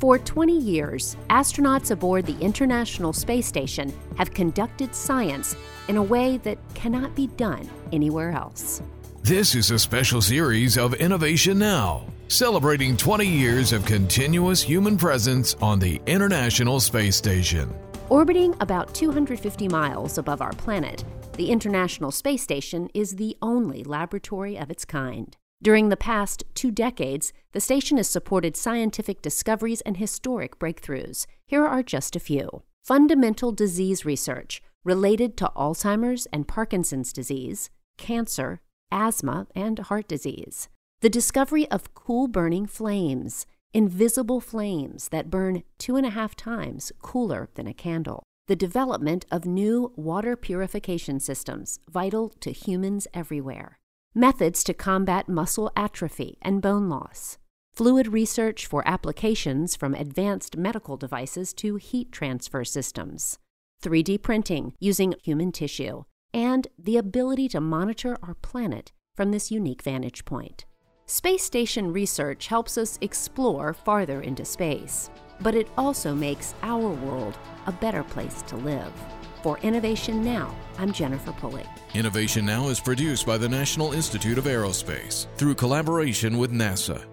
For 20 years, astronauts aboard the International Space Station have conducted science in a way that cannot be done anywhere else. This is a special series of Innovation Now, celebrating 20 years of continuous human presence on the International Space Station. Orbiting about 250 miles above our planet, the International Space Station is the only laboratory of its kind. During the past two decades, the station has supported scientific discoveries and historic breakthroughs. Here are just a few fundamental disease research related to Alzheimer's and Parkinson's disease, cancer, asthma, and heart disease. The discovery of cool burning flames, invisible flames that burn two and a half times cooler than a candle. The development of new water purification systems vital to humans everywhere. Methods to combat muscle atrophy and bone loss. Fluid research for applications from advanced medical devices to heat transfer systems. 3D printing using human tissue. And the ability to monitor our planet from this unique vantage point. Space station research helps us explore farther into space, but it also makes our world a better place to live. For Innovation Now, I'm Jennifer Pulley. Innovation Now is produced by the National Institute of Aerospace through collaboration with NASA.